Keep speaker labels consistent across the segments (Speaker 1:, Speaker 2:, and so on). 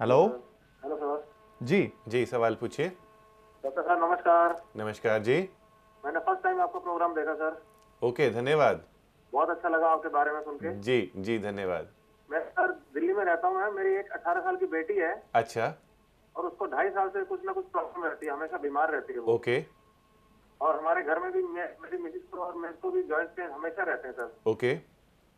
Speaker 1: Hello?
Speaker 2: Hello sir.
Speaker 1: जी। जी सवाल पूछिए।
Speaker 2: डॉक्टर साहब नमस्कार।
Speaker 1: नमस्कार जी।
Speaker 2: मैंने फ़र्स्ट टाइम आपका प्रोग्राम देखा सर।
Speaker 1: ओके धन्यवाद।
Speaker 2: बहुत अच्छा लगा आपके बारे में सुन के।
Speaker 1: जी जी धन्यवाद।
Speaker 2: मैं सर दिल्ली में रहता हूँ मेरी एक 18 साल की बेटी है।
Speaker 1: अच्छा।
Speaker 2: और उसको ढाई साल से कुछ ना कुछ प्रॉब्लम रहती है हमेशा बीमार रहती है
Speaker 1: ओके।
Speaker 2: और हमारे घर में भी मेरी मिसेज को और मेरे को भी जॉइंट पेन हमेशा रहते हैं सर।
Speaker 1: ओके।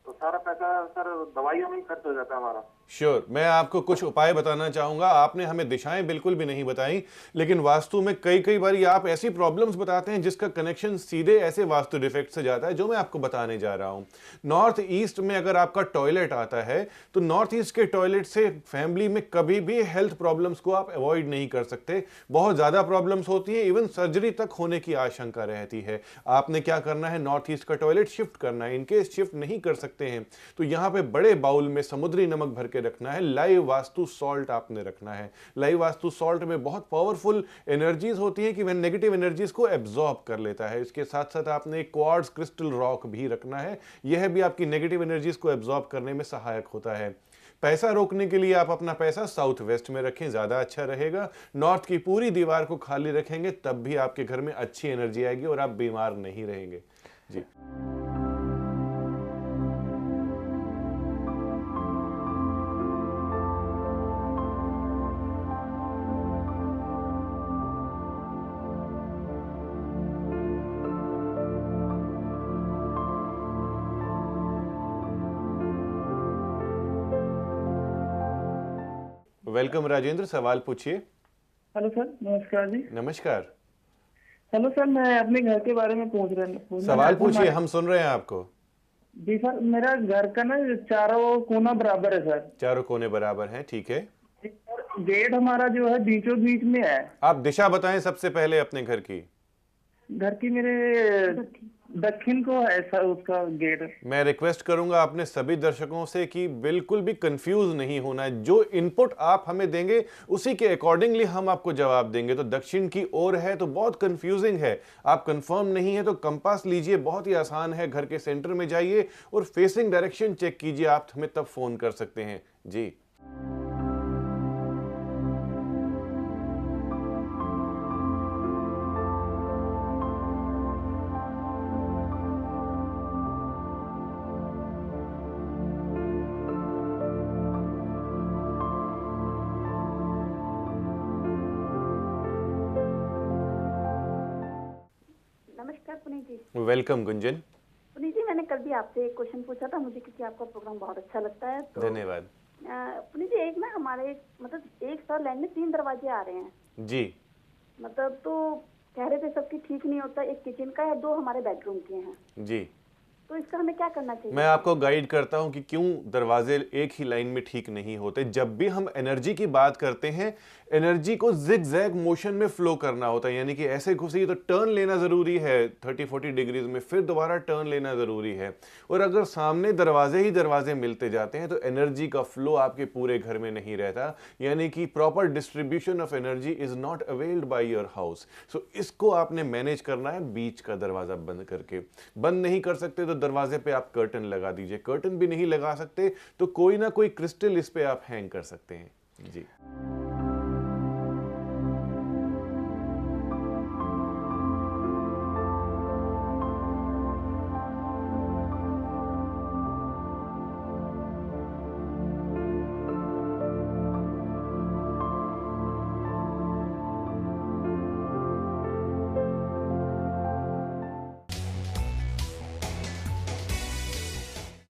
Speaker 2: तो दवाइयों में खर्च हो जाता है
Speaker 1: श्योर मैं आपको कुछ उपाय बताना चाहूँगा। आपने हमें दिशाएँ बिल्कुल भी नहीं बताई, लेकिन वास्तु में कई कई बार आप ऐसी प्रॉब्लम्स बताते हैं जिसका कनेक्शन सीधे ऐसे वास्तु डिफेक्ट से जाता है, जो मैं आपको बताने जा रहा हूँ। नॉर्थ ईस्ट में अगर आपका टॉयलेट आता है तो नॉर्थ ईस्ट के टॉयलेट से फैमिली में कभी भी हेल्थ प्रॉब्लम्स को आप अवॉइड नहीं कर सकते। बहुत ज़्यादा प्रॉब्लम्स होती हैं इवन सर्जरी तक होने की आशंका रहती है। आपने क्या करना है? नॉर्थ ईस्ट का टॉयलेट शिफ्ट करना है। इनकेस शिफ्ट नहीं कर सकते हैं। तो यहाँ पे बड़े बाउल में समुद्री नमक भर के रखना है लाइव वास्तु सॉल्ट आपने रखना है। लाइव वास्तु सॉल्ट में बहुत पावरफुल एनर्जीज होती हैं कि वह नेगेटिव एनर्जीज को एब्जॉर्ब कर लेता है। इसके साथ साथ आपने क्वार्ट्ज क्रिस्टल रॉक भी रखना है। यह भी आपकी नेगेटिव एनर्जीज को एब्जॉर्ब करने में सहायक होता है। पैसा रोकने के लिए आप अपना पैसा साउथ वेस्ट में रखें, ज़्यादा अच्छा रहेगा। नॉर्थ की पूरी दीवार को खाली रखेंगे, तब भी आपके घर में अच्छी एनर्जी आएगी और आप बीमार नहीं रहेंगे। जी। वेलकम राजेंद्र सवाल पूछिए।
Speaker 3: हेलो सर नमस्कार जी।
Speaker 1: नमस्कार।
Speaker 3: हेलो सर मैं अपने घर के बारे में पूछ रहा
Speaker 1: सवाल पूछिए हम सुन रहे हैं आपको।
Speaker 3: जी सर मेरा घर का ना चारों कोना बराबर है सर।
Speaker 1: चारों कोने बराबर हैं ठीक है।
Speaker 3: गेट हमारा जो है बीचों बीच में है।
Speaker 1: आप दिशा बताएँ सबसे पहले अपने घर की।
Speaker 3: घर की मेरे दक्षिण। को है सर उसका गेट।
Speaker 1: मैं रिक्वेस्ट करूँगा अपने सभी दर्शकों से कि बिल्कुल भी कंफ्यूज नहीं होना है। जो इनपुट आप हमें देंगे उसी के अकॉर्डिंगली हम आपको जवाब देंगे। तो दक्षिण की ओर है तो बहुत कंफ्यूजिंग है। आप कंफर्म नहीं है तो कंपास लीजिए बहुत ही आसान है। घर के सेंटर में जाइए और फेसिंग डायरेक्शन चेक कीजिए। आप हमें तब फ़ोन कर सकते हैं। जी।
Speaker 4: नमस्कार पुनीत जी।
Speaker 1: वेलकम गुंजन
Speaker 4: पुनीत जी मैंने कल भी आपसे एक क्वेश्चन पूछा था मुझे क्योंकि आपका प्रोग्राम बहुत अच्छा लगता है तो
Speaker 1: धन्यवाद।
Speaker 4: पुनीत जी एक ना हमारे मतलब एक सौ लाइन में तीन दरवाजे आ रहे हैं।
Speaker 1: जी।
Speaker 4: मतलब तो कह रहे थे सबकी ठीक नहीं होता एक किचन का है दो हमारे बेडरूम के हैं।
Speaker 1: जी।
Speaker 4: तो इसका हमें क्या करना चाहिए?
Speaker 1: मैं आपको गाइड करता हूँ कि क्यों दरवाजे एक ही लाइन में ठीक नहीं होते। जब भी हम एनर्जी की बात करते हैं एनर्जी को जिग जैग मोशन में फ्लो करना होता है। यानी कि ऐसे घुसी तो टर्न लेना ज़रूरी है। 30 40 डिग्रीज में फिर दोबारा टर्न लेना ज़रूरी है। और अगर सामने दरवाजे ही दरवाजे मिलते जाते हैं तो एनर्जी का फ्लो आपके पूरे घर में नहीं रहता। यानी कि proper distribution of energy is not availed by your house so इसको आपने मैनेज करना है, बीच का दरवाज़ा बंद करके। बंद नहीं कर सकते तो दरवाजे पे आप कर्टन लगा दीजिए। कर्टन भी नहीं लगा सकते तो कोई ना कोई क्रिस्टल इस पे आप हैंग कर सकते हैं। जी।